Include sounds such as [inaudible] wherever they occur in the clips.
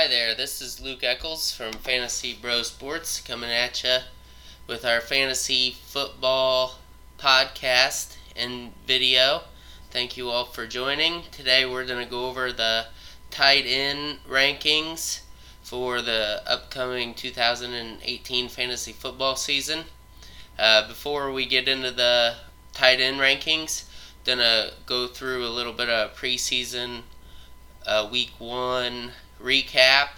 Hi there, this is Luke Eccles from Fantasy Bro Sports coming at you with our fantasy football podcast and video. Thank you all for joining. Today we're going to go over the tight end rankings for the upcoming 2018 fantasy football season. Uh, before we get into the tight end rankings, gonna go through a little bit of preseason uh, week one recap.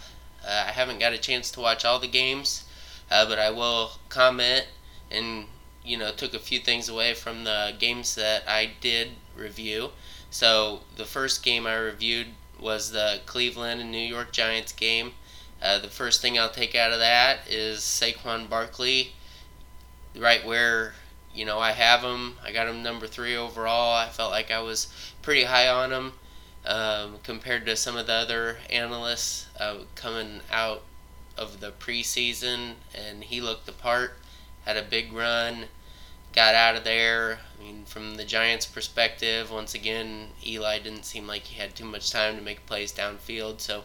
Uh, I haven't got a chance to watch all the games, uh, but I will comment and you know took a few things away from the games that I did review. So the first game I reviewed was the Cleveland and New York Giants game. Uh, the first thing I'll take out of that is Saquon Barkley, right where you know I have him. I got him number three overall. I felt like I was pretty high on him um, compared to some of the other analysts uh, coming out of the preseason, and he looked the part. Had a big run, got out of there. I mean, from the Giants' perspective, once again, Eli didn't seem like he had too much time to make plays downfield. So,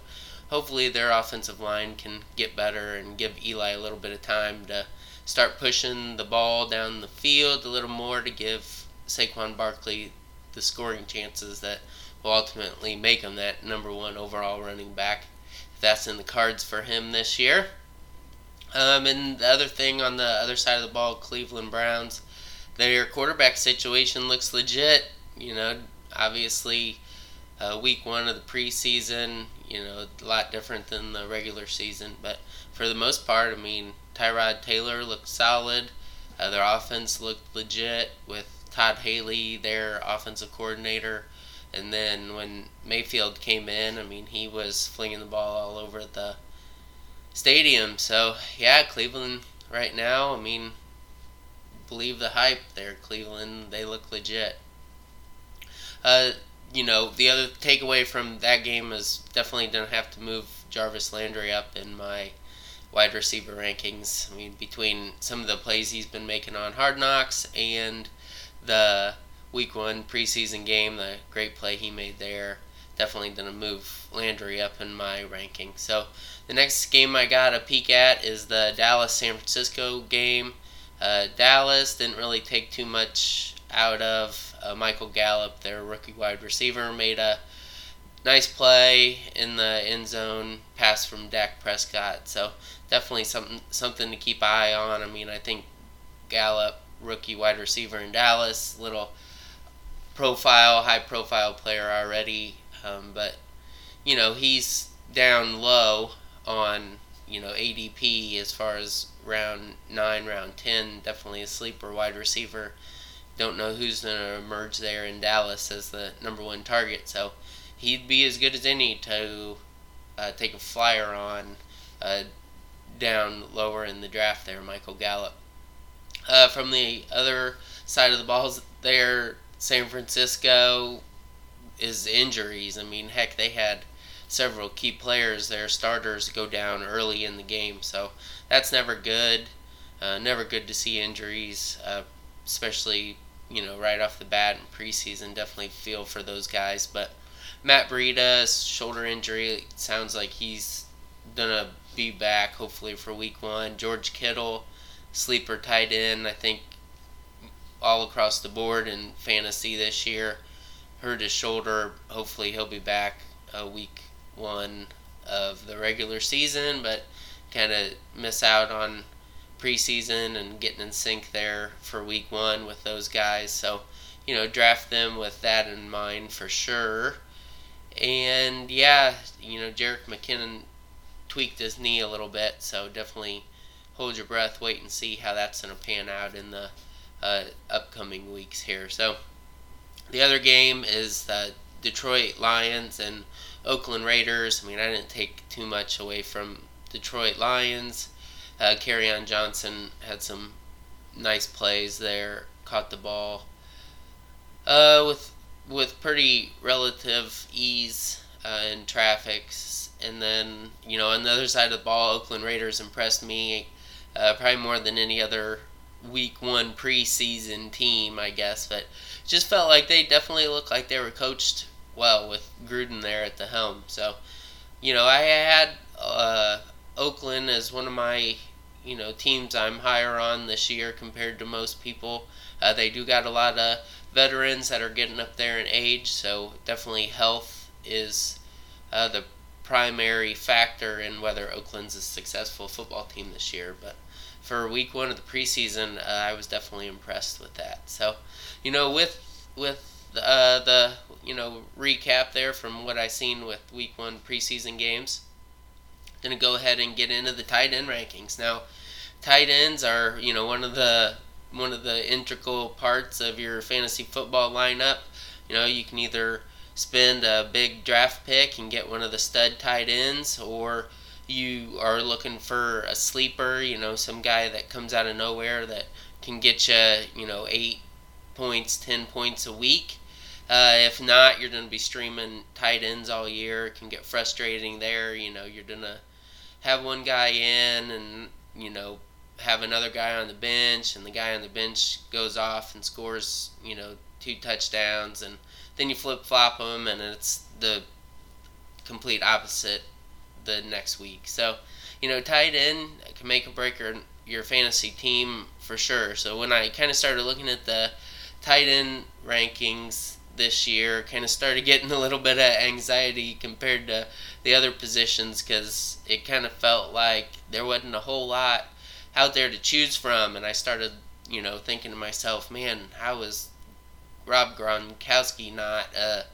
hopefully, their offensive line can get better and give Eli a little bit of time to start pushing the ball down the field a little more to give Saquon Barkley the scoring chances that will ultimately make him that number one overall running back. If that's in the cards for him this year. Um, and the other thing on the other side of the ball, Cleveland Browns, their quarterback situation looks legit. You know, obviously, uh, week one of the preseason, you know, a lot different than the regular season. But for the most part, I mean, Tyrod Taylor looked solid. Uh, their offense looked legit with Todd Haley, their offensive coordinator. And then when Mayfield came in, I mean, he was flinging the ball all over the stadium. So, yeah, Cleveland right now, I mean, believe the hype there, Cleveland. They look legit. Uh, you know, the other takeaway from that game is definitely don't have to move Jarvis Landry up in my wide receiver rankings. I mean, between some of the plays he's been making on Hard Knocks and the week one preseason game, the great play he made there, definitely going to move Landry up in my ranking. So the next game I got a peek at is the Dallas San Francisco game. Uh, Dallas didn't really take too much out of uh, Michael Gallup, their rookie wide receiver, made a nice play in the end zone pass from Dak Prescott. So definitely something something to keep eye on. I mean, I think Gallup, rookie wide receiver in Dallas, little profile, high profile player already, um, but you know he's down low on you know ADP as far as round nine, round ten. Definitely a sleeper wide receiver. Don't know who's going to emerge there in Dallas as the number one target. So he'd be as good as any to uh, take a flyer on uh, down lower in the draft there, Michael Gallup. Uh, from the other side of the balls, there San Francisco is injuries. I mean, heck, they had several key players, their starters, go down early in the game. So that's never good. Uh, never good to see injuries, uh, especially you know right off the bat in preseason. Definitely feel for those guys. But Matt Breida's shoulder injury sounds like he's gonna be back hopefully for week one. George Kittle, sleeper tight end. I think all across the board in fantasy this year. Hurt his shoulder. Hopefully, he'll be back a week one of the regular season, but kind of miss out on preseason and getting in sync there for week one with those guys. So, you know, draft them with that in mind for sure. And yeah, you know, Jerick McKinnon tweaked his knee a little bit, so definitely hold your breath, wait and see how that's going to pan out in the uh, upcoming weeks here. So the other game is the Detroit Lions and Oakland Raiders. I mean, I didn't take too much away from Detroit Lions. Uh, on Johnson had some nice plays there, caught the ball uh, with with pretty relative ease uh, in traffic. And then, you know, on the other side of the ball, Oakland Raiders impressed me uh, probably more than any other week one preseason team, I guess, but just felt like they definitely looked like they were coached well with Gruden there at the helm. So, you know, I had uh, Oakland as one of my you know teams I'm higher on this year compared to most people. Uh, they do got a lot of veterans that are getting up there in age, so definitely health is uh, the primary factor in whether Oakland's a successful football team this year. But for week one of the preseason, uh, I was definitely impressed with that. So, you know, with with uh, the you know recap there from what I seen with week one preseason games, I'm gonna go ahead and get into the tight end rankings now. Tight ends are you know one of the one of the integral parts of your fantasy football lineup. You know, you can either spend a big draft pick and get one of the stud tight ends, or you are looking for a sleeper, you know, some guy that comes out of nowhere that can get you, you know, eight points, ten points a week. Uh, if not, you're going to be streaming tight ends all year. It can get frustrating there. You know, you're going to have one guy in and, you know, have another guy on the bench, and the guy on the bench goes off and scores, you know, two touchdowns, and then you flip flop them, and it's the complete opposite the next week. So, you know, tight end can make a break your, your fantasy team for sure. So when I kind of started looking at the tight end rankings this year, kind of started getting [laughs] a little bit of anxiety compared to the other positions because it kind of felt like there wasn't a whole lot out there to choose from, and I started, you know, thinking to myself, man, how is Rob Gronkowski not a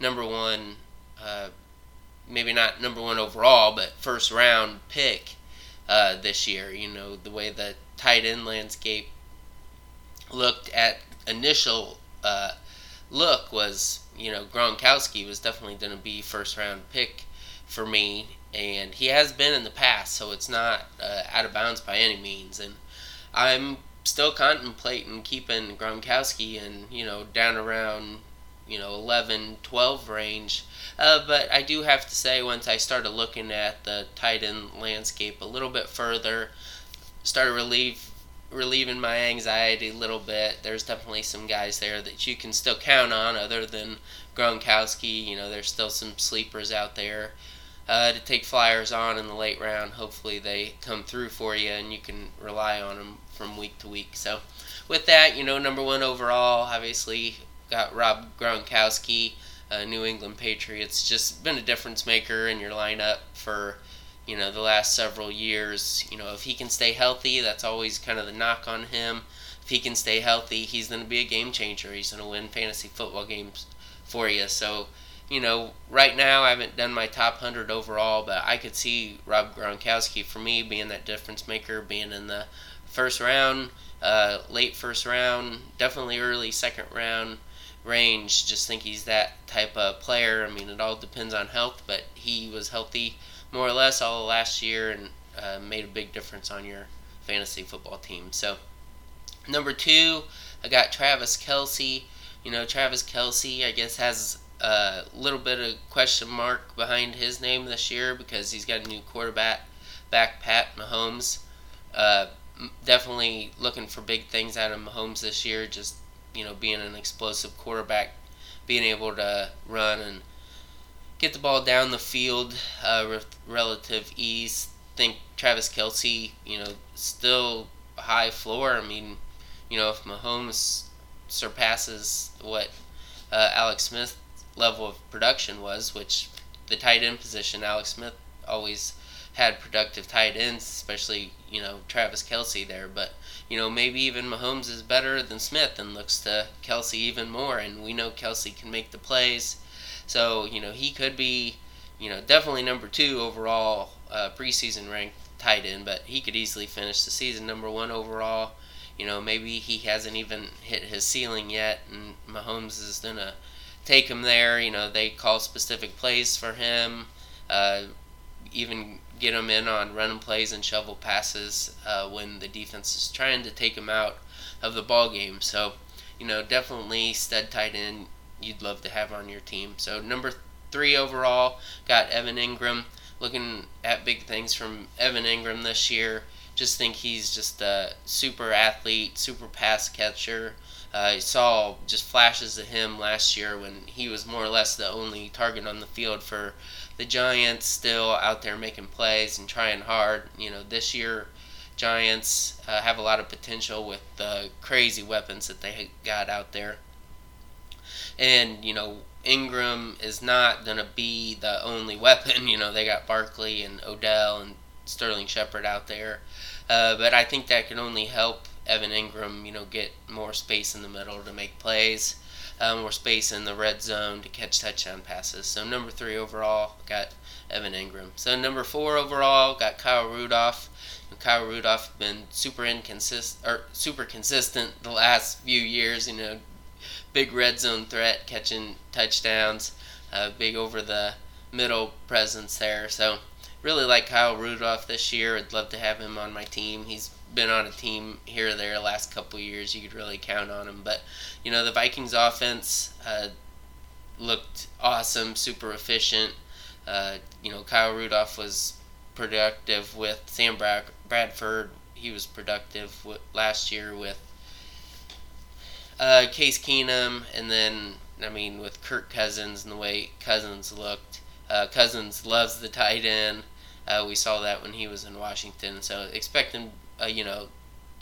number one, uh, maybe not number one overall, but first round pick uh, this year? You know, the way the tight end landscape looked at initial uh, look was, you know, Gronkowski was definitely going to be first round pick for me and he has been in the past, so it's not uh, out of bounds by any means. And I'm still contemplating keeping Gronkowski and you know, down around, you know, 11, 12 range. Uh, but I do have to say, once I started looking at the tight end landscape a little bit further, started relieving my anxiety a little bit. There's definitely some guys there that you can still count on, other than Gronkowski. You know, there's still some sleepers out there uh, to take flyers on in the late round. Hopefully, they come through for you and you can rely on them from week to week. So, with that, you know, number one overall, obviously, got Rob Gronkowski, uh, New England Patriots. Just been a difference maker in your lineup for you know the last several years. You know, if he can stay healthy, that's always kind of the knock on him. If he can stay healthy, he's going to be a game changer. He's going to win fantasy football games for you. So you know, right now I haven't done my top 100 overall, but I could see Rob Gronkowski for me being that difference maker, being in the first round, uh, late first round, definitely early second round range. Just think he's that type of player. I mean, it all depends on health, but he was healthy more or less all last year and uh, made a big difference on your fantasy football team. So, number two, I got Travis Kelce. You know, Travis Kelce, I guess, has a little bit of question mark behind his name this year because he's got a new quarterback, back Pat Mahomes. Uh, definitely looking for big things out of Mahomes this year. Just you know, being an explosive quarterback, being able to run and get the ball down the field uh, with relative ease. Think Travis Kelce, you know, still high floor. I mean, you know, if Mahomes surpasses what uh, Alex Smith level of production was, which the tight end position, Alex Smith always had productive tight ends, especially, you know, Travis Kelce there. But, you know, maybe even Mahomes is better than Smith and looks to Kelce even more. And we know Kelce can make the plays. So, you know, he could be, you know, definitely number two overall uh, preseason ranked tight end, but he could easily finish the season number one overall. You know, maybe he hasn't even hit his ceiling yet, and Mahomes is going to take him there. You know, they call specific plays for him. Uh, even get him in on running plays and shovel passes uh, when the defense is trying to take him out of the ball game. So, you know, definitely stud tight end you'd love to have on your team. So number three overall got Evan Engram. Looking at big things from Evan Engram this year. Just think he's just a super athlete, super pass catcher I saw just flashes of him last year when he was more or less the only target on the field for the Giants, still out there making plays and trying hard. You know, this year, Giants uh, have a lot of potential with the crazy weapons that they got out there. And, you know, Engram is not going to be the only weapon. [laughs] You know, they got Barkley and Odell and Sterling Shepard out there. Uh, but I think that can only help Evan Engram, you know, get more space in the middle to make plays, uh, more space in the red zone to catch touchdown passes. So number three overall got Evan Engram. So number four overall got Kyle Rudolph. And Kyle Rudolph been super inconsistent or super consistent the last few years. You know, big red zone threat, catching touchdowns, uh, big over the middle presence there. So really like Kyle Rudolph this year. I'd love to have him on my team. He's been on a team here or there the last couple years. You could really count on him. But you know the Vikings offense uh, looked awesome, super efficient. Uh, you know Kyle Rudolph was productive with Sam Brad- Bradford. He was productive with, last year with uh, Case Keenum, and then I mean with Kirk Cousins and the way Cousins looked. Uh, Cousins loves the tight end. Uh, we saw that when he was in Washington. So expecting, uh, you know,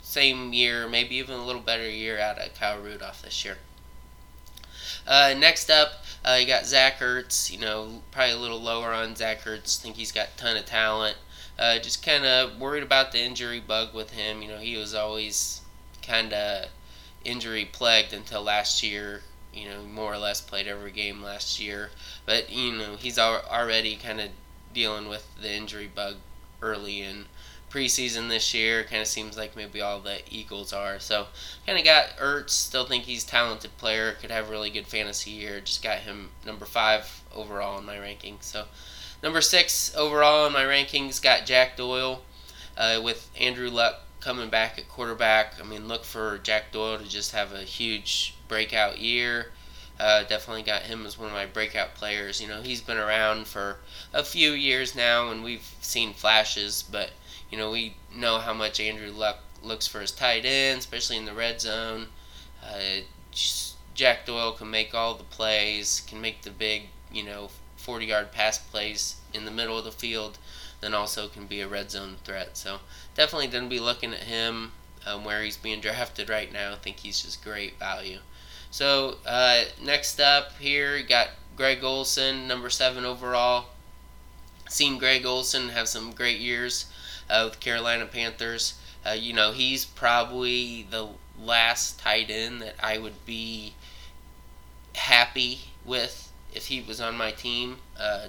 same year, maybe even a little better year out of Kyle Rudolph this year. Uh, next up, uh, you got Zach Ertz. You know, probably a little lower on Zach Ertz. Think he's got a ton of talent. Uh, just kind of worried about the injury bug with him. You know, he was always kind of injury plagued until last year. You know, more or less played every game last year. But, you know, he's already kind of dealing with the injury bug early in preseason this year. Kind of seems like maybe all the Eagles are. So kind of got Ertz. Still think he's talented player. Could have really good fantasy year. Just got him number five overall in my rankings. So number six overall in my rankings got Jack Doyle uh, with Andrew Luck coming back at quarterback. I mean, look for Jack Doyle to just have a huge breakout year. Uh, definitely got him as one of my breakout players. You know, he's been around for a few years now, and we've seen flashes, but you know, we know how much Andrew Luck looks for his tight end, especially in the red zone. Uh, Jack Doyle can make all the plays, can make the big, you know, 40 yard pass plays in the middle of the field, then also can be a red zone threat. So definitely going to be looking at him um, where he's being [laughs] drafted right now. I think he's just great value. So uh, next up here, got Greg Olsen, number seven overall. Seen Greg Olsen have some great years uh, with Carolina Panthers. Uh, you know, he's probably the last tight end that I would be happy with if he was on my team. Uh,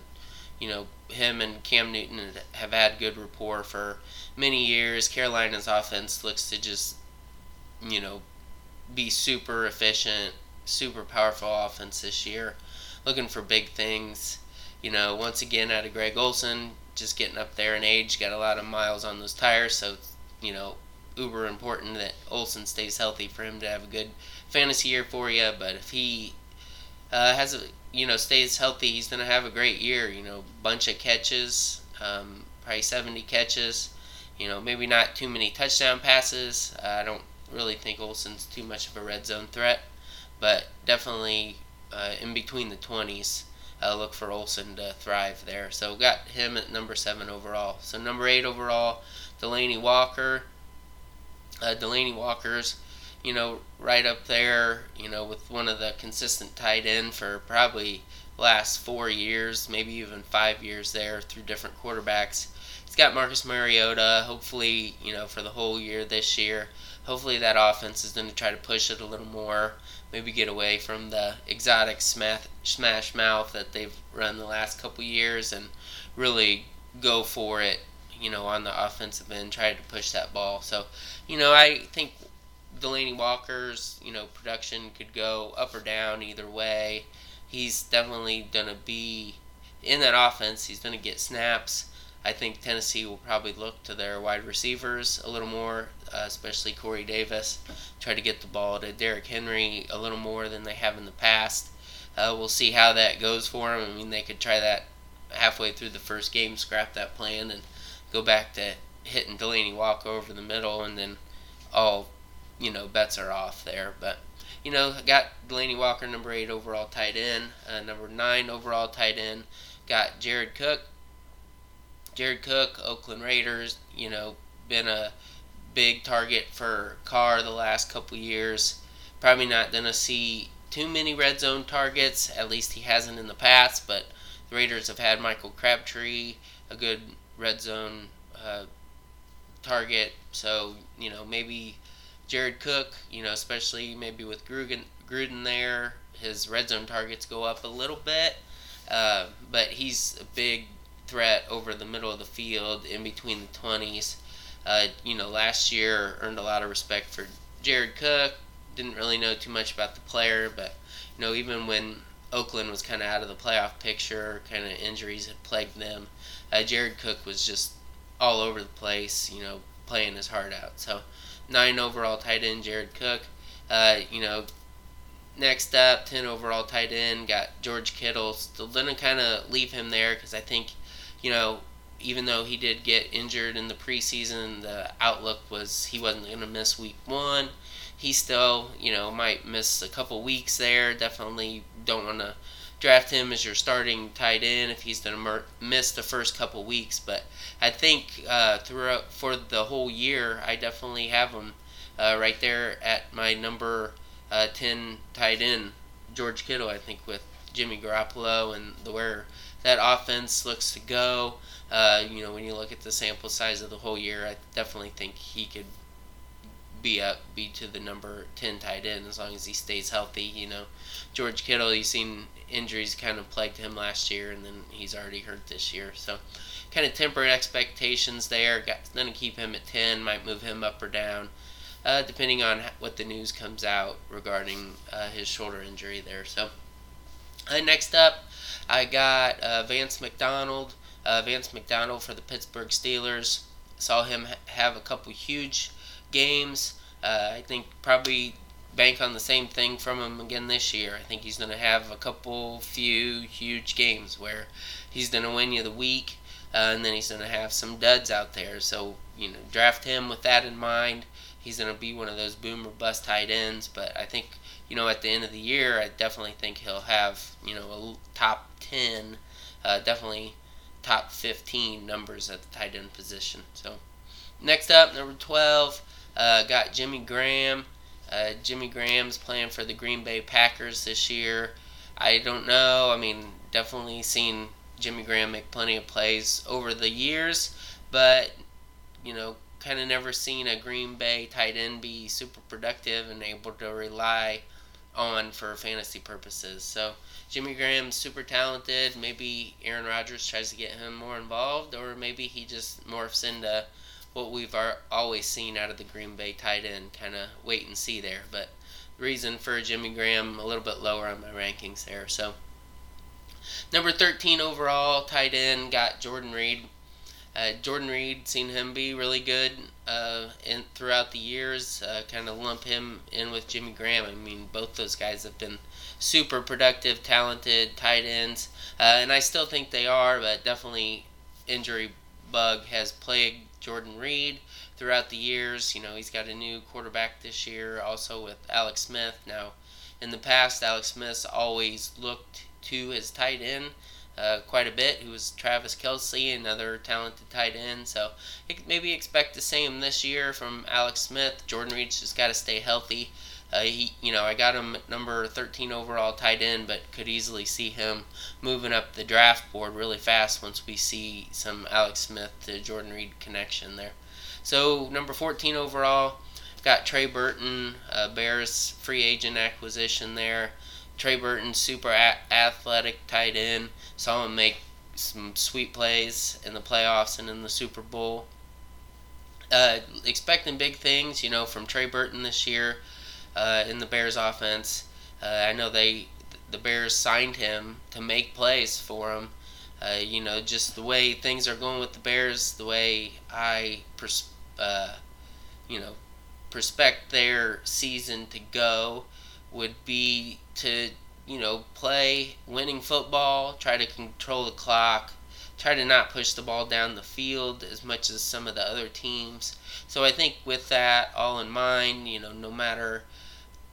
you know, him and Cam Newton have had good rapport for many years. Carolina's offense looks to just, you know, be super efficient, super powerful offense this year. Looking for big things. You know, once again, out of Greg Olsen, just getting up there in age, got a lot of miles on those tires, so, you know, uber important that Olsen stays healthy for him to have a good fantasy year for you. But if he uh, has a, you know, stays healthy, he's going to have a great year. You know, bunch of catches, um, probably 70 catches. You know, maybe not too many touchdown passes. Uh, I don't really think Olsen's too much of a red zone threat, but definitely uh, in between the 20s. Uh, look for Olsen to thrive there. So got him at number seven overall. So number eight overall, Delanie Walker. Uh, Delanie Walker's, you know, right up there, you know, with one of the consistent tight end for probably last four years, maybe even five years there through different quarterbacks. He's got Marcus Mariota. Hopefully, you know, for the whole year this year hopefully that offense is going to try to push it a little more. Maybe get away from the exotic smash, smash mouth that they've run the last couple years and really go for it, you know, on the offensive end, try to push that ball. So, you know, I think Delanie Walker's, you know, production could go up or down either way. He's definitely going to be in that offense. He's going to get snaps. I think Tennessee will probably look to their wide receivers a little more, uh, especially Corey Davis. Try to get the ball to Derrick Henry a little more than they have in the past. Uh, we'll see how that goes for them. I mean, they could try that halfway through the first game, scrap that plan, and go back to hitting Delanie Walker over the middle, and then all you know bets are off there. But you know, got Delanie Walker, number eight overall tight end, uh, number nine overall tight end. Got Jared Cook. Jared Cook, Oakland Raiders. You know, been a big target for Carr the last couple years. Probably not gonna see too many red zone targets. At least he hasn't in the past. But the Raiders have had Michael Crabtree, a good red zone uh, target. So you know maybe Jared Cook, you know, especially maybe with Gruden, Gruden there, his red zone targets go up a little bit. Uh, but he's a big threat over the middle of the field in between the 20s. Uh, you know, last year earned a lot of respect for Jared Cook. Didn't really know too much about the player, but you know, even when Oakland was kind of out of the playoff picture, kind of injuries had plagued them. Uh, Jared Cook was just all over the place, you know, playing his heart out. So nine overall tight end Jared Cook. Uh, you know, next up, ten overall tight end got George Kittle. Still gonna kind of leave him there because I think, you know, even though he did get injured in the preseason, the outlook was he wasn't gonna miss week one. He still, you know, might miss a couple weeks there. Definitely don't want to draft him as your starting tight end if he's going to miss the first couple weeks. But I think uh, throughout for the whole year, I definitely have him uh, right there at my number uh, 10 tight end, George Kittle. I think with Jimmy Garoppolo and the where that offense looks to go. Uh, you know, when you look at the sample size of the whole year, I definitely think he could be up, be to the number 10 tight end as long as he stays healthy. You know, George Kittle, you've seen injuries kind of plagued him last year, and then he's already hurt this year. So, kind of tempered expectations there. Got going to keep him at 10, might move him up or down, uh, depending on what the news comes out regarding uh, his shoulder injury there. So, uh, next up, I got uh, Vance McDonald. Uh, Vance McDonald for the Pittsburgh Steelers. Saw him ha- have a couple huge games. Uh, I think probably bank on the same thing from him again this year. I think he's going to have a couple, few huge games where he's going to win you the week, uh, and then he's going to have some duds out there. So, you know, draft him with that in mind. He's going to be one of those boom or bust tight ends, but I think, you know, at the end of the year, I definitely think he'll have, you know, a top 10, uh, definitely top 15 numbers at the tight end position. So, next up, number 12, uh, got Jimmy Graham. Uh, Jimmy Graham's playing for the Green Bay Packers this year. I don't know. I mean, definitely seen Jimmy Graham make plenty of plays over the years, but you know, kind of never seen a Green Bay tight end be super productive and able to rely on for fantasy purposes. So Jimmy Graham's super talented. Maybe Aaron Rodgers tries to get him more involved, or maybe he just morphs into what we've always seen out of the Green Bay tight end. Kind of wait and see there. But reason for Jimmy Graham a little bit lower on my rankings there. So number 13 overall tight end got Jordan Reed. Uh, Jordan Reed, seen him be really good uh, in throughout the years. Uh, kind of lump him in with Jimmy Graham. I mean, both those guys have been super productive, talented tight ends, uh, and I still think they are, but definitely injury bug has plagued Jordan Reed throughout the years. You know, he's got a new quarterback this year, also with Alex Smith. Now, in the past, Alex Smith always looked to his tight end uh, quite a bit, who was Travis Kelce, another talented tight end. So maybe expect the same this year from Alex Smith. Jordan Reed's just got to stay healthy. Uh, he, you know, I got him number 13 overall tight end, but could easily see him moving up the draft board really fast once we see some Alex Smith to Jordan Reed connection there. So number 14 overall, got Trey Burton, uh, Bears free agent acquisition there. Trey Burton, super a- athletic tight end. Saw him make some sweet plays in the playoffs and in the Super Bowl. Uh, expecting big things, you know, from Trey Burton this year uh, in the Bears offense. Uh, I know they the Bears signed him to make plays for him. Uh, you know, just the way things are going with the Bears, the way I, pers- uh, you know, prospect their season to go would be to, you know, play winning football, try to control the clock, try to not push the ball down the field as much as some of the other teams. So I think with that all in mind, you know, no matter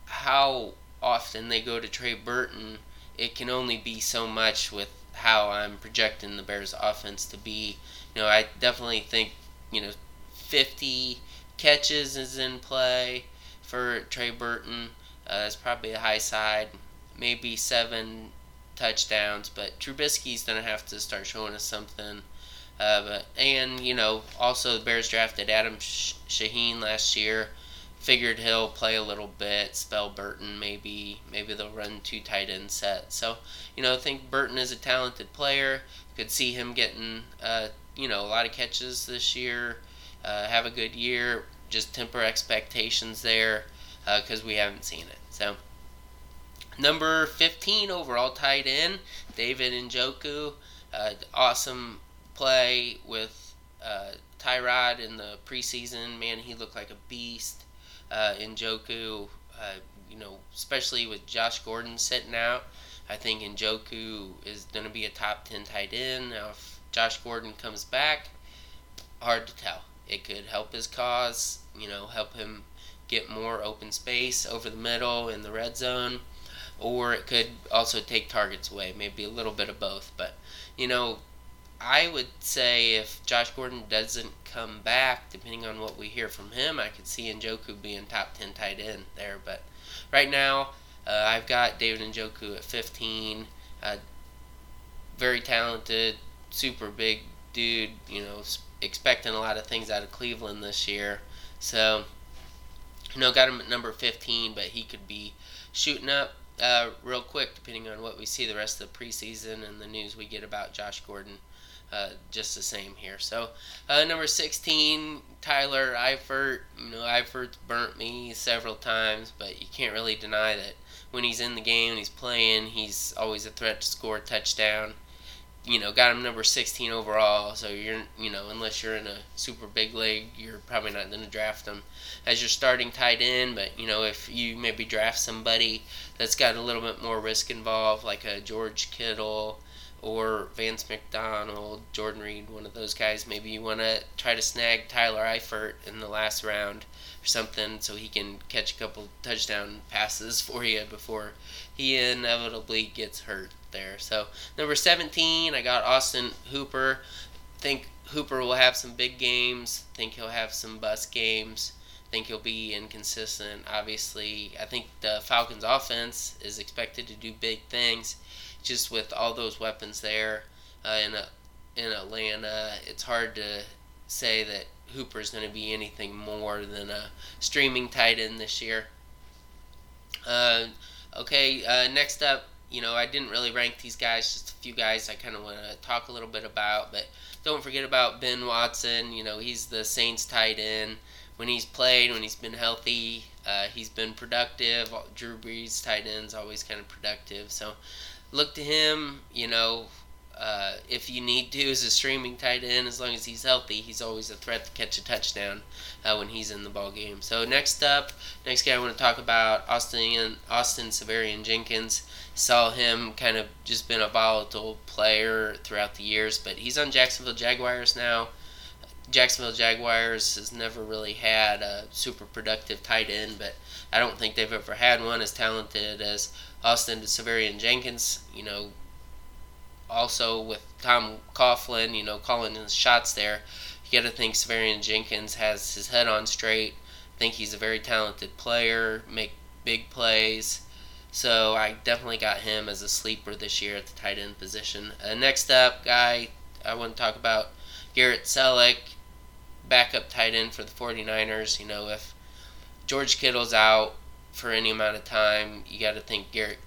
how often they go to Trey Burton, it can only be so much with how I'm projecting the Bears offense to be. You know, I definitely think, you know, 50 catches is in play for Trey Burton. Uh, that's probably a high side. Maybe seven touchdowns, but Trubisky's going to have to start showing us something. Uh, but, and, you know, also the Bears drafted Adam Shaheen last year figured he'll play a little bit, spell Burton maybe. Maybe they'll run two tight end sets. So, you know, I think Burton is a talented player. Could see him getting, uh, you know, a lot of catches this year. Uh, have a good year. Just temper expectations there because uh, we haven't seen it. So, number 15 overall tight end, David Njoku. Uh, awesome play with uh, Tyrod in the preseason. Man, he looked like a beast uh, Njoku, uh, you know, especially with Josh Gordon sitting out. I think Njoku is going to be a top 10 tight end. Now, if Josh Gordon comes back, hard to tell. It could help his cause, you know, help him get more open space over the middle in the red zone, or it could also take targets away, maybe a little bit of both. But, you know, I would say if Josh Gordon doesn't come back, depending on what we hear from him, I could see Njoku being top 10 tight end there. But right now, uh, I've got David Njoku at 15. Uh, very talented, super big dude, you know, expecting a lot of things out of Cleveland this year. So, you know, got him at number 15, but he could be shooting up uh, real quick depending on what we see the rest of the preseason and the news we get about Josh Gordon uh, just the same here. So uh, number 16, Tyler Eifert. You know, Eifert's burnt me several times, but you can't really deny that when he's in the game and he's playing, he's always a threat to score a touchdown. You know, got him number 16 overall. So you're, you know, unless you're in a super big league, you're probably not going to draft him as your starting tight end. But you know, if you maybe draft somebody that's got a little bit more risk involved, like a George Kittle or Vance McDonald, Jordan Reed, one of those guys. Maybe you want to try to snag Tyler Eifert in the last round or something so he can catch a couple touchdown passes [laughs] for you before he inevitably gets hurt there. So, number 17, I got Austin Hooper. Think Hooper will have some big games. Think he'll have some bust games. Think he'll be inconsistent. Obviously, I think the Falcons' offense is expected to do big things just with all those weapons there uh, in in Atlanta, it's hard to say that Hooper's going to be anything more than a streaming tight end this year. Uh, okay, uh, next up, you know, I didn't really rank these guys, just a few guys I kind of want to talk a little bit about, but don't forget about Ben Watson. You know, he's the Saints tight end. When he's played, when he's been healthy, uh, he's been productive. Drew Brees tight ends always kind of productive. So look to him. You know, uh, if you need to as a streaming tight end, as long as he's healthy, he's always a threat to catch a touchdown uh, when he's in the ball game. So next up, next guy I want to talk about Austin Austin Seferian-Jenkins. Saw him kind of just been a volatile player throughout the years, but he's on Jacksonville Jaguars now. Jacksonville Jaguars has never really had a super productive tight end, but I don't think they've ever had one as talented as Austin Seferian-Jenkins. You know, also with Tom Coughlin, you know, calling his shots there. You got to think Seferian-Jenkins has his head on straight. I think he's a very talented player, make big plays. So I definitely got him as a sleeper this year at the tight end position. Uh, next up, guy I want to talk about Garrett Celek, backup tight end for the 49ers. You know, if George Kittle's out for any amount of time, you got to think Garrett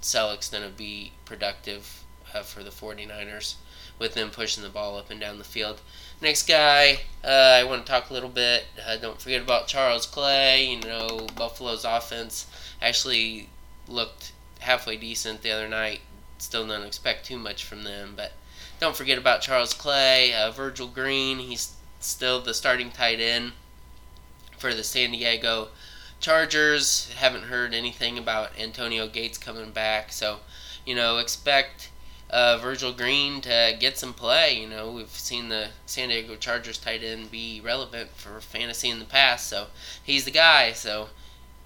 Celek's going to be productive uh, for the 49ers with them pushing the ball up and down the field. Next guy, uh, I want to talk a little bit. Uh, don't forget about Charles Clay. You know, Buffalo's offense actually looked halfway decent the other night. Still don't expect too much from them, but don't forget about Charles Clay. Uh, Virgil Green, he's still the starting tight end for the San Diego Chargers. Haven't heard anything about Antonio Gates coming back, so you know expect uh, Virgil Green to get some play. You know we've seen the San Diego Chargers tight end be relevant for fantasy in the past, so he's the guy. So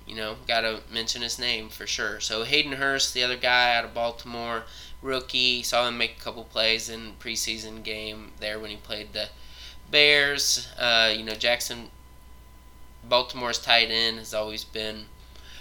you know, got to mention his name for sure. So Hayden Hurst, the other guy out of Baltimore, rookie, saw him make a couple plays in preseason game there when he played the Bears. Uh, you know, Jackson, Baltimore's tight end has always been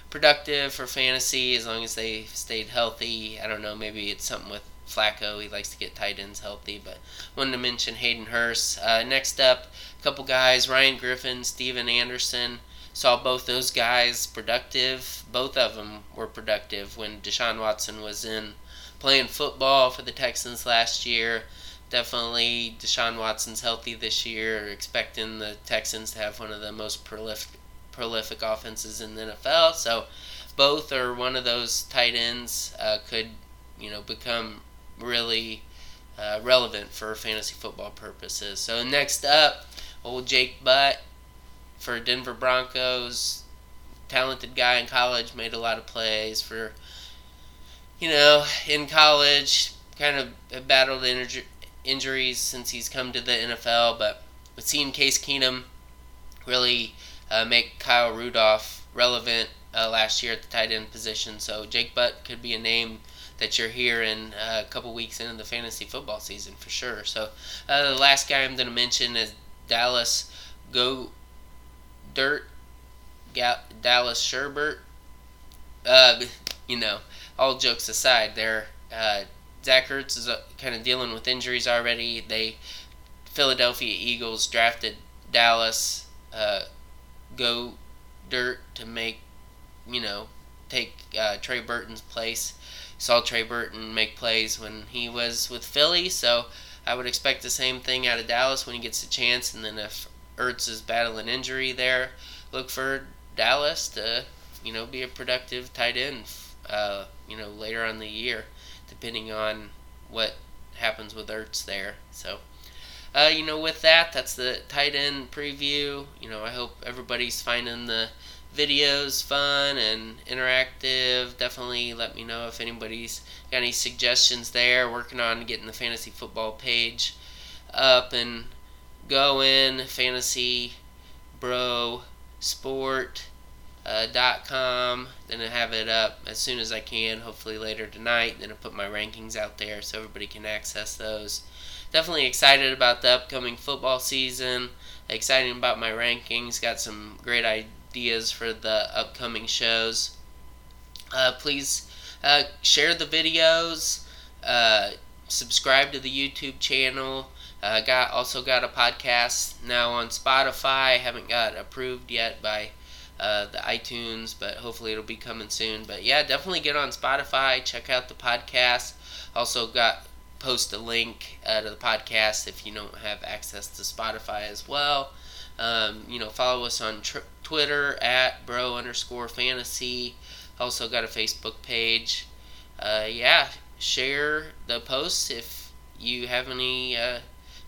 productive for fantasy as long as they stayed healthy. I don't know, maybe it's something with Flacco. He likes to get tight ends healthy, but wanted to mention Hayden Hurst. Uh, next up, a couple guys: Ryan Griffin, Stephen Anderson. Saw both those guys productive. Both of them were productive when Deshaun Watson was in playing football for the Texans last year. Definitely, Deshaun Watson's healthy this year. Expecting the Texans to have one of the most prolific prolific offenses in the NFL. So both or one of those tight ends uh, could you know become really uh, relevant for fantasy football purposes. So next up, old Jake Butt for Denver Broncos, talented guy in college, made a lot of plays for you know in college, kind of battled inju- injuries since he's come to the NFL, but seeing Case Keenum really uh, make Kyle Rudolph relevant uh, last year at the tight end position. So Jake Butt could be a name that you're hearing uh, a couple weeks into the fantasy football season for sure. So uh, the last guy I'm going to mention is Dallas Go Dirt Dallas Sherbert. Uh, you know, all jokes aside, there uh, Zach Ertz is kind of dealing with injuries already. They Philadelphia Eagles drafted Dallas go dirt to make, you know, take uh, Trey Burton's place. Saw Trey Burton make plays when he was with Philly, so I would expect the same thing out of Dallas when he gets a chance. And then if Ertz is battling injury there, look for Dallas to, you know, be a productive tight end, uh, you know, later on the year, depending on what happens with Ertz there. So uh, you know, with that, that's the tight end preview. You know, I hope everybody's finding the videos fun and interactive. Definitely let me know if anybody's got any suggestions there. Working on getting the fantasy football page up and going. Fantasy Bro Sport. Uh, dot com. Then I have it up as soon as I can, hopefully later tonight. Then I put my rankings out there so everybody can access those definitely excited about the upcoming football season. Excited about my rankings. Got some great ideas for the upcoming shows. Uh, please uh, share the videos. Uh, subscribe to the YouTube channel. Uh, got also got a podcast now on Spotify. Haven't got approved yet by uh, the iTunes, but hopefully it'll be coming soon. But yeah, definitely get on Spotify. Check out the podcast. Also got post a link uh, to the podcast if you don't have access to Spotify as well. Um, you know, follow us on tr- Twitter at bro underscore fantasy. Also got a Facebook page. Uh, yeah, share the posts if you have any uh,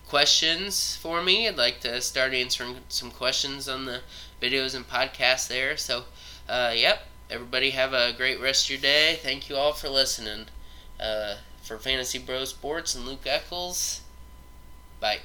questions for me. I'd like to start answering some questions on the videos and podcasts there. So, uh, yep, everybody have a great rest of your day. Thank you all for listening. Uh, for Fantasy Bro Sports and Luke Eccles. Bye.